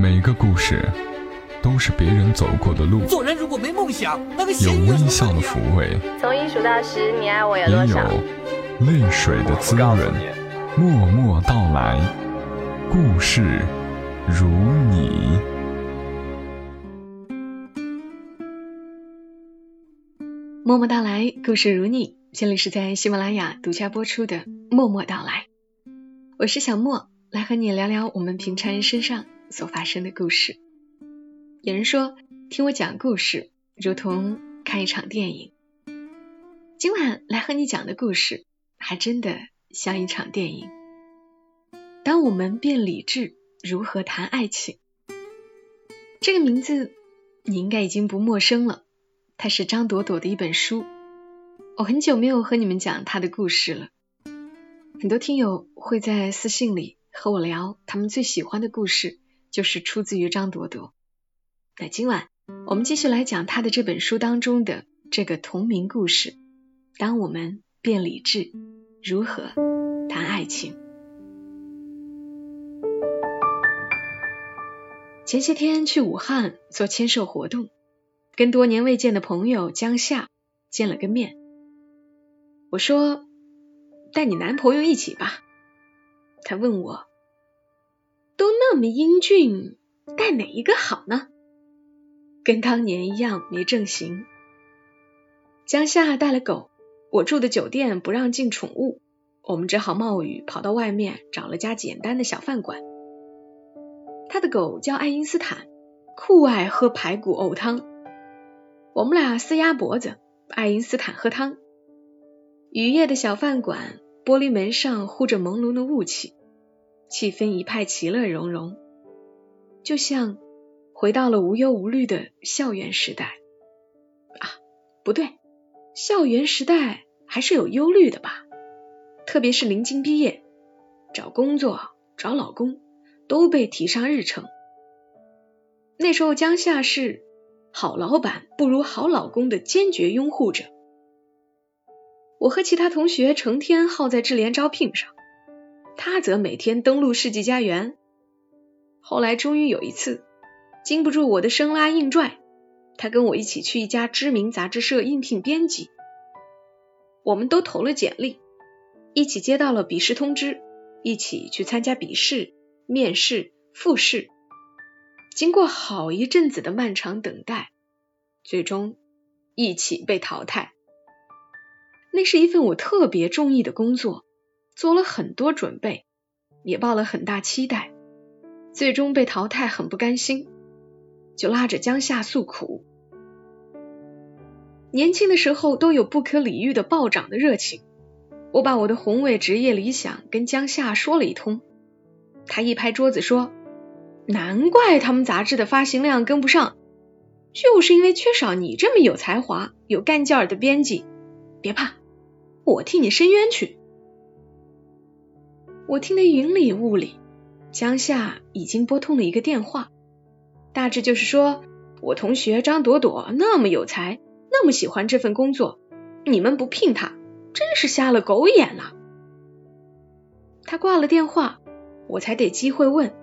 每个故事都是别人走过的路，做人如果没梦想，那个有微笑的抚慰，从一数到十，你爱我有也有？泪水的滋润。默默到来，故事如你。默默到来，故事如你。这里是在喜马拉雅独家播出的《默默到来》，我是小莫，来和你聊聊我们平常人身上所发生的故事。有人说，听我讲故事如同看一场电影。今晚来和你讲的故事，还真的像一场电影。当我们变理智，如何谈爱情？这个名字你应该已经不陌生了。它是张朵朵的一本书，我很久没有和你们讲她的故事了。很多听友会在私信里和我聊，他们最喜欢的故事就是出自于张朵朵。那今晚我们继续来讲她的这本书当中的这个同名故事：当我们变理智，如何谈爱情？前些天去武汉做签售活动。跟多年未见的朋友江夏见了个面，我说带你男朋友一起吧。他问我么英俊，带哪一个好呢？跟当年一样没正形。江夏带了狗，我住的酒店不让进宠物，我们只好冒雨跑到外面找了家简单的小饭馆。他的狗叫爱因斯坦，酷爱喝排骨藕汤。我们俩撕鸭脖子，爱因斯坦喝汤。雨夜的小饭馆，玻璃门上糊着朦胧的雾气，气氛一派其乐融融，就像回到了无忧无虑的校园时代。啊，不对，校园时代还是有忧虑的吧？特别是临近毕业，找工作、找老公都被提上日程。那时候江夏是。好老板不如好老公的坚决拥护者。我和其他同学成天耗在智联招聘上，他则每天登录世纪佳缘。后来终于有一次，经不住我的生拉硬拽，他跟我一起去一家知名杂志社应聘编辑。我们都投了简历，一起接到了笔试通知，一起去参加笔试、面试、复试。经过好一阵子的漫长等待，最终一起被淘汰。那是一份我特别中意的工作，做了很多准备，也抱了很大期待。最终被淘汰，很不甘心，就拉着江夏诉苦。年轻的时候都有不可理喻的暴涨的热情，我把我的宏伟职业理想跟江夏说了一通，他一拍桌子说。难怪他们杂志的发行量跟不上，就是因为缺少你这么有才华、有干劲儿的编辑。别怕，我替你伸冤去。我听得云里雾里，江夏已经拨通了一个电话，大致就是说我同学张朵朵那么有才，那么喜欢这份工作，你们不聘她，真是瞎了狗眼了。他挂了电话，我才得机会问。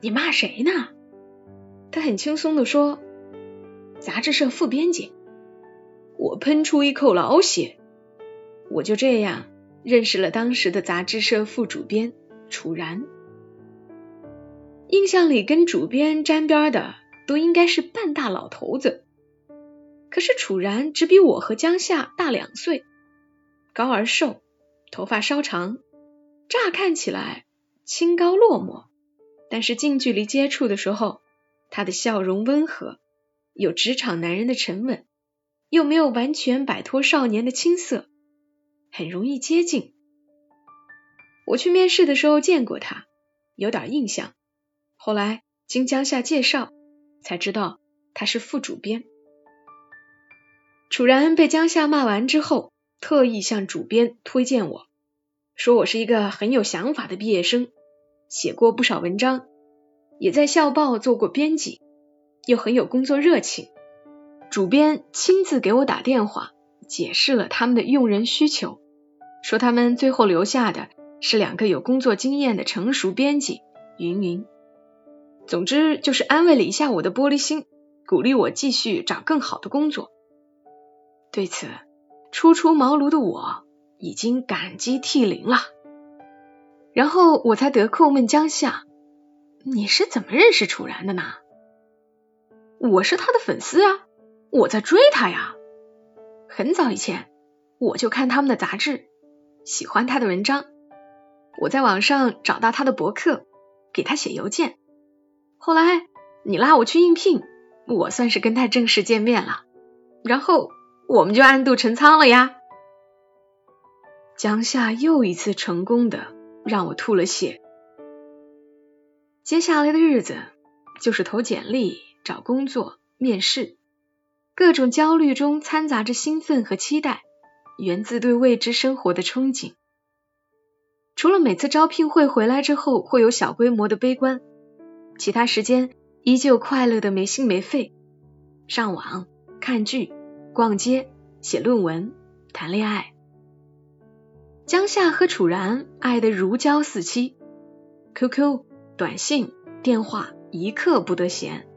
你骂谁呢？他很轻松的说：“杂志社副编辑。”我喷出一口老血。我就这样认识了当时的杂志社副主编楚然。印象里跟主编沾边的都应该是半大老头子，可是楚然只比我和江夏大两岁，高而瘦，头发稍长，乍看起来清高落寞。但是近距离接触的时候，他的笑容温和，有职场男人的沉稳，又没有完全摆脱少年的青涩，很容易接近。我去面试的时候见过他，有点印象。后来经江夏介绍，才知道他是副主编。楚然被江夏骂完之后，特意向主编推荐我，说我是一个很有想法的毕业生。写过不少文章，也在校报做过编辑，又很有工作热情。主编亲自给我打电话，解释了他们的用人需求，说他们最后留下的是两个有工作经验的成熟编辑。云云，总之就是安慰了一下我的玻璃心，鼓励我继续找更好的工作。对此，初出茅庐的我已经感激涕零了。然后我才得空问江夏：“你是怎么认识楚然的呢？”“我是他的粉丝啊，我在追他呀。很早以前我就看他们的杂志，喜欢他的文章。我在网上找到他的博客，给他写邮件。后来你拉我去应聘，我算是跟他正式见面了。然后我们就暗度陈仓了呀。”江夏又一次成功的。让我吐了血。接下来的日子就是投简历、找工作、面试，各种焦虑中掺杂着兴奋和期待，源自对未知生活的憧憬。除了每次招聘会回来之后会有小规模的悲观，其他时间依旧快乐的没心没肺，上网、看剧、逛街、写论文、谈恋爱。江夏和楚然爱得如胶似漆，QQ、短信、电话一刻不得闲。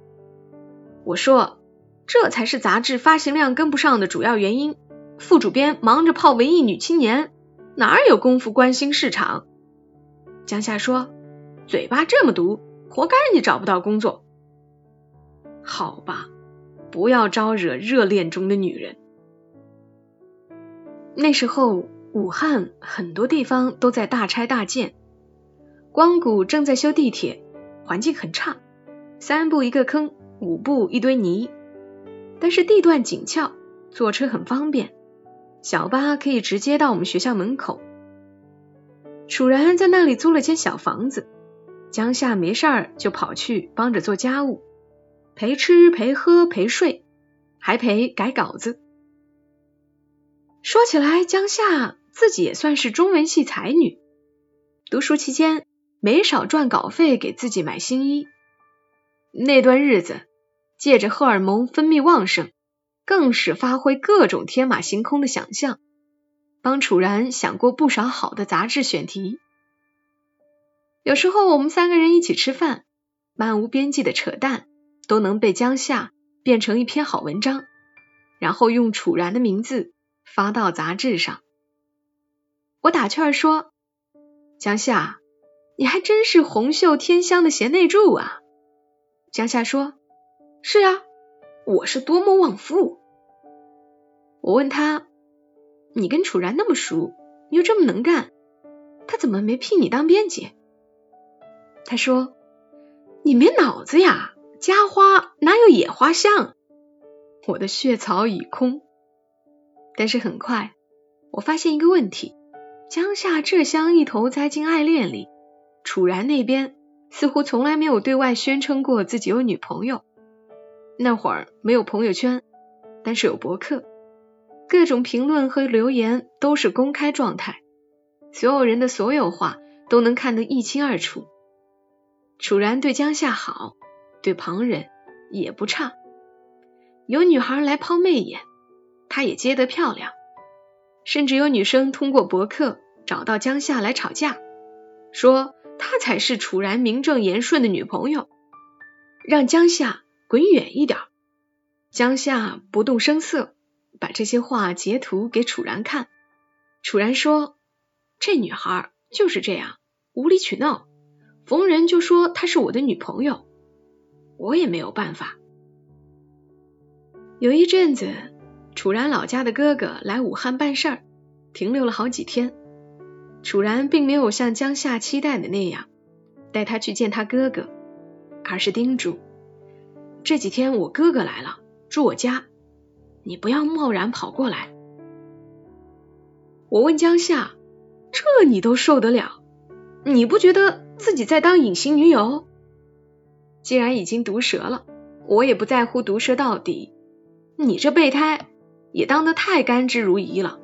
我说，这才是杂志发行量跟不上的主要原因。副主编忙着泡文艺女青年，哪有功夫关心市场？江夏说，嘴巴这么毒，活该你找不到工作。好吧，不要招惹热恋中的女人。那时候。武汉很多地方都在大拆大建，光谷正在修地铁，环境很差，三步一个坑，五步一堆泥。但是地段紧俏，坐车很方便，小巴可以直接到我们学校门口。楚然在那里租了间小房子，江夏没事儿就跑去帮着做家务，陪吃陪喝陪睡，还陪改稿子。说起来，江夏。自己也算是中文系才女，读书期间没少赚稿费给自己买新衣。那段日子，借着荷尔蒙分泌旺盛，更是发挥各种天马行空的想象，帮楚然想过不少好的杂志选题。有时候我们三个人一起吃饭，漫无边际的扯淡都能被江夏变成一篇好文章，然后用楚然的名字发到杂志上。我打趣说：“江夏，你还真是红袖添香的贤内助啊！”江夏说：“是啊，我是多么旺夫。”我问他：“你跟楚然那么熟，又这么能干，他怎么没聘你当编辑？”他说：“你没脑子呀，家花哪有野花香？”我的血槽已空。但是很快，我发现一个问题。江夏这厢一头栽进爱恋里，楚然那边似乎从来没有对外宣称过自己有女朋友。那会儿没有朋友圈，但是有博客，各种评论和留言都是公开状态，所有人的所有话都能看得一清二楚。楚然对江夏好，对旁人也不差，有女孩来抛媚眼，他也接得漂亮。甚至有女生通过博客找到江夏来吵架，说她才是楚然名正言顺的女朋友，让江夏滚远一点。江夏不动声色，把这些话截图给楚然看。楚然说：“这女孩就是这样，无理取闹，逢人就说她是我的女朋友，我也没有办法。”有一阵子。楚然老家的哥哥来武汉办事儿，停留了好几天。楚然并没有像江夏期待的那样带他去见他哥哥，而是叮嘱：这几天我哥哥来了，住我家，你不要贸然跑过来。我问江夏：这你都受得了？你不觉得自己在当隐形女友？既然已经毒舌了，我也不在乎毒舌到底。你这备胎！也当得太甘之如饴了。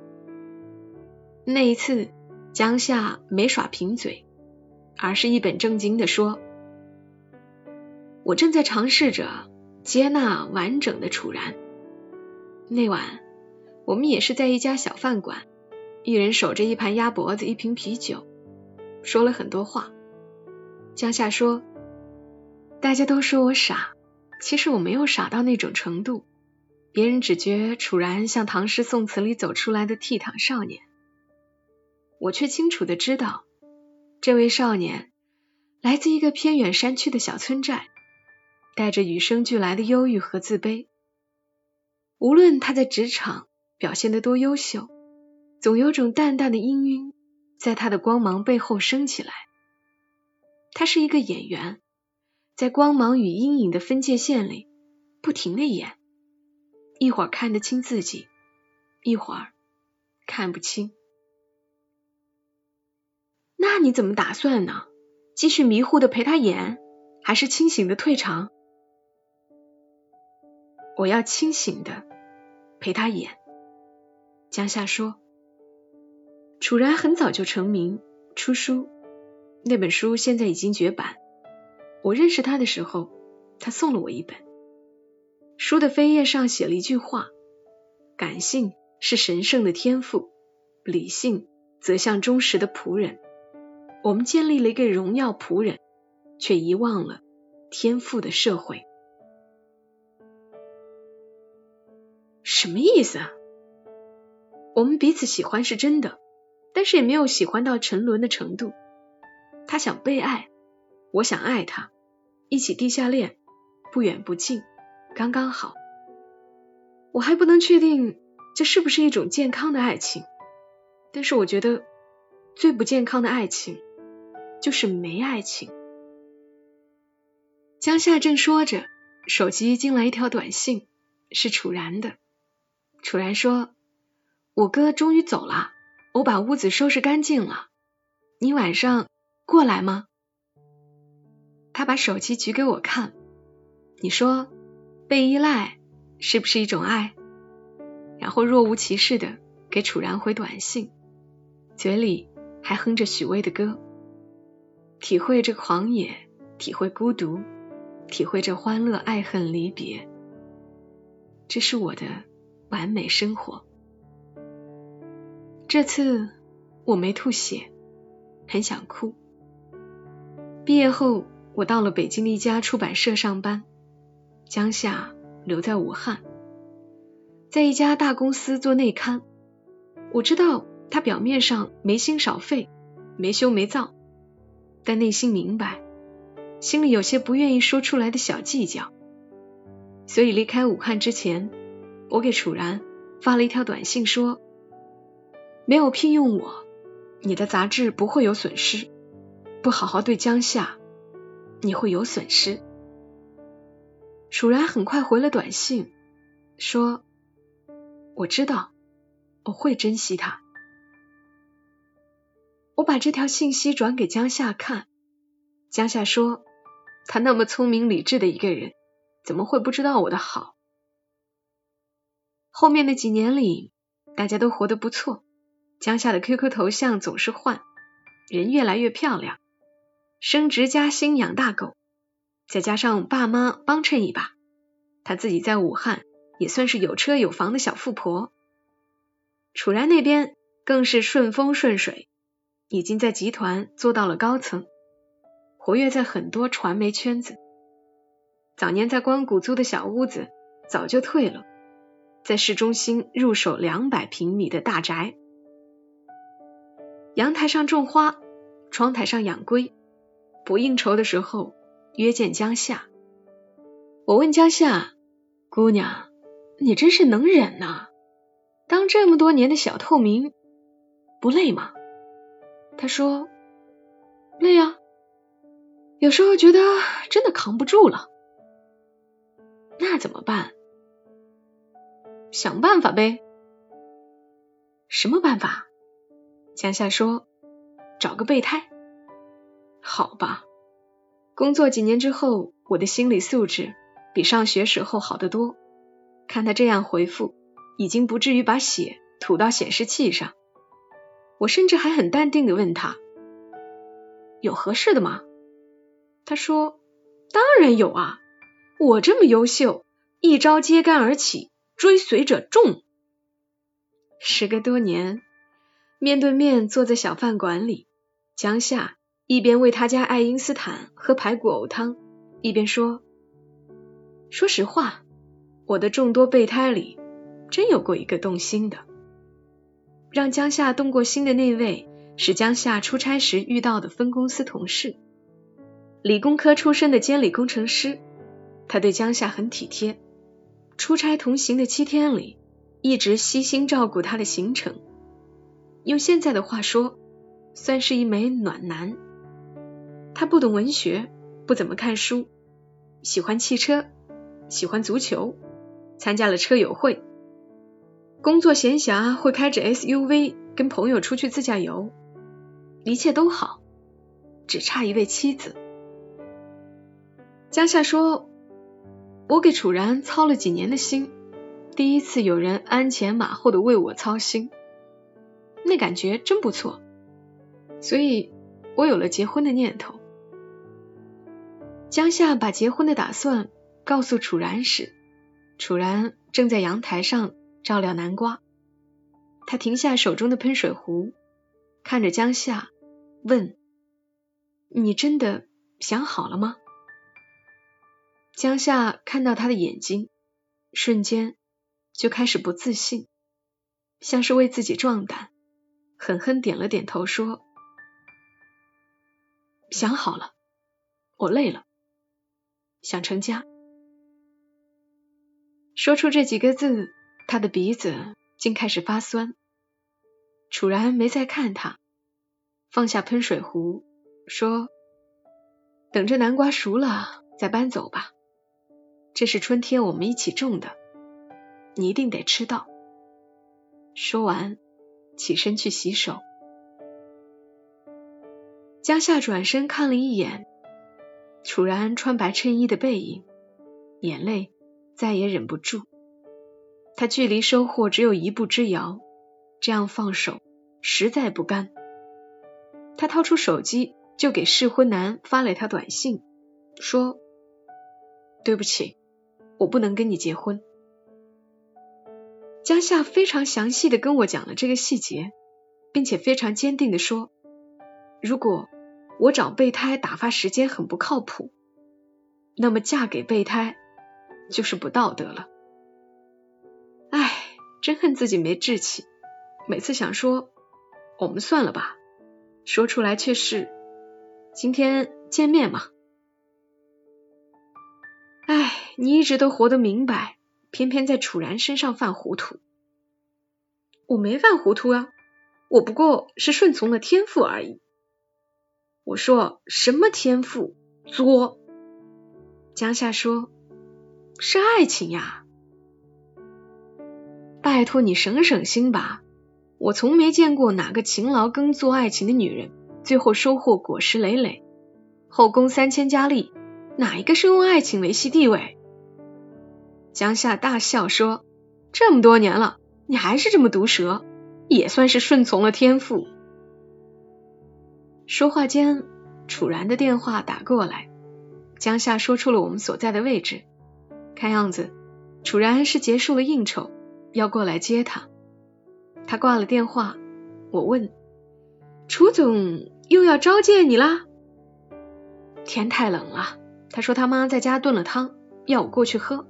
那一次，江夏没耍贫嘴，而是一本正经的说：“我正在尝试着接纳完整的楚然。”那晚，我们也是在一家小饭馆，一人守着一盘鸭脖子，一瓶啤酒，说了很多话。江夏说：“大家都说我傻，其实我没有傻到那种程度。别人只觉楚然像唐诗宋词里走出来的倜傥少年，我却清楚的知道，这位少年来自一个偏远山区的小村寨，带着与生俱来的忧郁和自卑。无论他在职场表现得多优秀，总有种淡淡的氤氲在他的光芒背后升起来。他是一个演员，在光芒与阴影的分界线里不停的演。一会儿看得清自己，一会儿看不清。那你怎么打算呢？继续迷糊的陪他演，还是清醒的退场？我要清醒的陪他演。江夏说：“楚然很早就成名出书，那本书现在已经绝版。我认识他的时候，他送了我一本。”书的扉页上写了一句话：“感性是神圣的天赋，理性则像忠实的仆人。我们建立了一个荣耀仆人，却遗忘了天赋的社会。”什么意思啊？我们彼此喜欢是真的，但是也没有喜欢到沉沦的程度。他想被爱，我想爱他，一起地下恋，不远不近。刚刚好，我还不能确定这是不是一种健康的爱情，但是我觉得最不健康的爱情就是没爱情。江夏正说着，手机进来一条短信，是楚然的。楚然说：“我哥终于走了，我把屋子收拾干净了，你晚上过来吗？”他把手机举给我看，你说。被依赖是不是一种爱？然后若无其事的给楚然回短信，嘴里还哼着许巍的歌，体会着狂野，体会孤独，体会着欢乐、爱恨、离别。这是我的完美生活。这次我没吐血，很想哭。毕业后，我到了北京的一家出版社上班。江夏留在武汉，在一家大公司做内刊。我知道他表面上没心少肺，没羞没躁，但内心明白，心里有些不愿意说出来的小计较。所以离开武汉之前，我给楚然发了一条短信说：“没有聘用我，你的杂志不会有损失；不好好对江夏，你会有损失。”楚然很快回了短信，说：“我知道，我会珍惜他。”我把这条信息转给江夏看，江夏说：“他那么聪明理智的一个人，怎么会不知道我的好？”后面的几年里，大家都活得不错，江夏的 QQ 头像总是换，人越来越漂亮，升职加薪养大狗。再加上爸妈帮衬一把，他自己在武汉也算是有车有房的小富婆。楚然那边更是顺风顺水，已经在集团做到了高层，活跃在很多传媒圈子。早年在关谷租的小屋子早就退了，在市中心入手两百平米的大宅，阳台上种花，窗台上养龟，不应酬的时候。约见江夏，我问江夏姑娘，你真是能忍呐！当这么多年的小透明，不累吗？她说累啊，有时候觉得真的扛不住了。那怎么办？想办法呗。什么办法？江夏说找个备胎。好吧。工作几年之后，我的心理素质比上学时候好得多。看他这样回复，已经不至于把血吐到显示器上。我甚至还很淡定的问他：“有合适的吗？”他说：“当然有啊，我这么优秀，一招揭竿而起，追随者众。”时隔多年，面对面坐在小饭馆里，江夏。一边为他家爱因斯坦喝排骨藕汤，一边说：“说实话，我的众多备胎里，真有过一个动心的。让江夏动过心的那位，是江夏出差时遇到的分公司同事，理工科出身的监理工程师。他对江夏很体贴，出差同行的七天里，一直悉心照顾他的行程。用现在的话说，算是一枚暖男。他不懂文学。”不怎么看书，喜欢汽车，喜欢足球，参加了车友会。工作闲暇会开着 SUV 跟朋友出去自驾游，一切都好，只差一位妻子。江夏说：“我给楚然操了几年的心，第一次有人鞍前马后的为我操心，那感觉真不错，所以我有了结婚的念头。”江夏把结婚的打算告诉楚然时，楚然正在阳台上照料南瓜。他停下手中的喷水壶，看着江夏，问：“你真的想好了吗？”江夏看到他的眼睛，瞬间就开始不自信，像是为自己壮胆，狠狠点了点头，说：“想好了，我累了。”想成家，说出这几个字，他的鼻子竟开始发酸。楚然没再看他，放下喷水壶，说：“等着南瓜熟了再搬走吧。这是春天我们一起种的，你一定得吃到。”说完，起身去洗手。江夏转身看了一眼。楚然穿白衬衣的背影，眼泪再也忍不住。他距离收获只有一步之遥，这样放手实在不甘。他掏出手机，就给适婚男发了一条短信，说：“对不起，我不能跟你结婚。”江夏非常详细的跟我讲了这个细节，并且非常坚定的说：“如果……”我找备胎打发时间很不靠谱，那么嫁给备胎就是不道德了。唉，真恨自己没志气，每次想说我们算了吧，说出来却是今天见面嘛。你一直都活得明白，偏偏在楚然身上犯糊涂。我没犯糊涂啊，我不过是顺从了天赋而已。我说什么天赋作？江夏说：“是爱情呀。”拜托你省省心吧，我从没见过哪个勤劳耕作爱情的女人，最后收获果实累累，后宫三千佳丽，哪一个是用爱情维系地位？江夏大笑说：“这么多年了，你还是这么毒舌，也算是顺从了天赋。”说话间，楚然的电话打过来，江夏说出了我们所在的位置。看样子，楚然是结束了应酬，要过来接他。他挂了电话，我问：“楚总又要召见你啦？”天太冷了，他说他妈在家炖了汤，要我过去喝。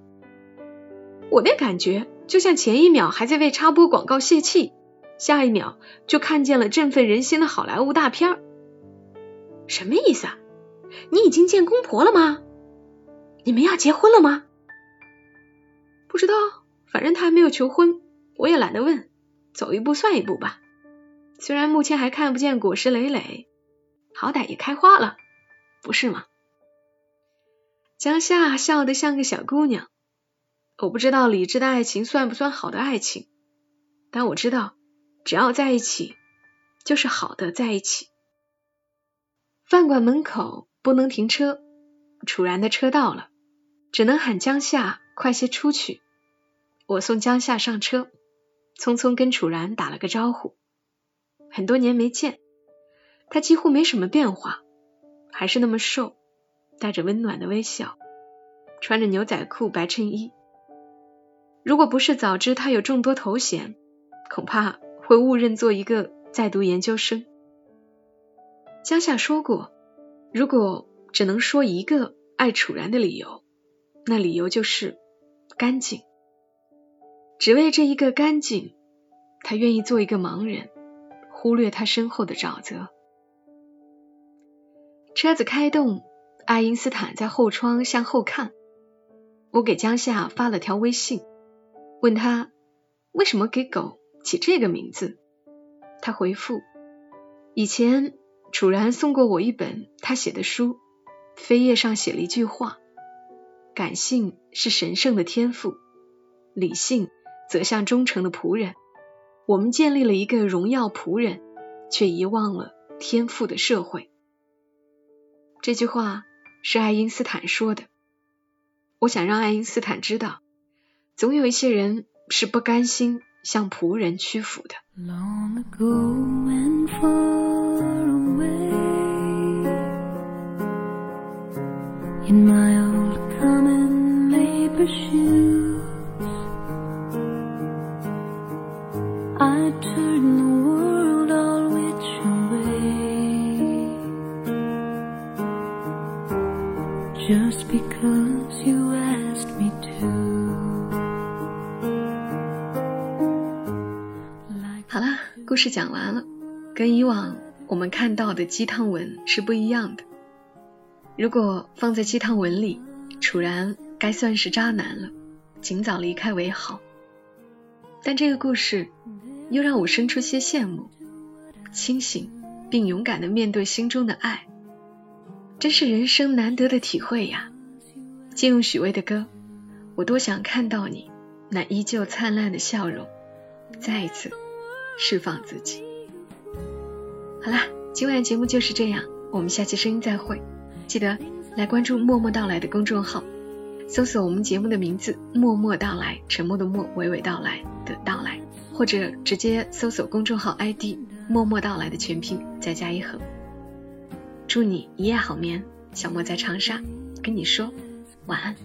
我那感觉就像前一秒还在为插播广告泄气，下一秒就看见了振奋人心的好莱坞大片。什么意思啊？你已经见公婆了吗？你们要结婚了吗？不知道，反正他还没有求婚，我也懒得问，走一步算一步吧。虽然目前还看不见果实累累，好歹也开花了，不是吗？江夏笑得像个小姑娘。我不知道理智的爱情算不算好的爱情，但我知道，只要在一起，就是好的在一起。饭馆门口不能停车，楚然的车到了，只能喊江夏快些出去。我送江夏上车，匆匆跟楚然打了个招呼。很多年没见，他几乎没什么变化，还是那么瘦，带着温暖的微笑，穿着牛仔裤、白衬衣。如果不是早知他有众多头衔，恐怕会误认做一个在读研究生。江夏说过，如果只能说一个爱楚然的理由，那理由就是干净。只为这一个干净，他愿意做一个盲人，忽略他身后的沼泽。车子开动，爱因斯坦在后窗向后看。我给江夏发了条微信，问他为什么给狗起这个名字。他回复：以前楚然送过我一本他写的书，扉页上写了一句话：感性是神圣的天赋，理性则像忠诚的仆人。我们建立了一个荣耀仆人，却遗忘了天赋的社会。这句话是爱因斯坦说的。我想让爱因斯坦知道，总有一些人是不甘心向仆人屈服的。故事讲完了，跟以往我们看到的鸡汤文是不一样的。如果放在鸡汤文里，楚然该算是渣男了，尽早离开为好。但这个故事又让我生出些羡慕，清醒并勇敢的面对心中的爱。真是人生难得的体会呀！借用许巍的歌，我多想看到你那依旧灿烂的笑容，再一次释放自己。好啦，今晚的节目就是这样，我们下期声音再会。记得来关注“默默到来”的公众号，搜索我们节目的名字“默默到来”，沉默的默，娓娓道来的到来，或者直接搜索公众号 ID“ 默默到来”的全拼，再加一横。祝你一夜好眠，小莫在长沙跟你说晚安。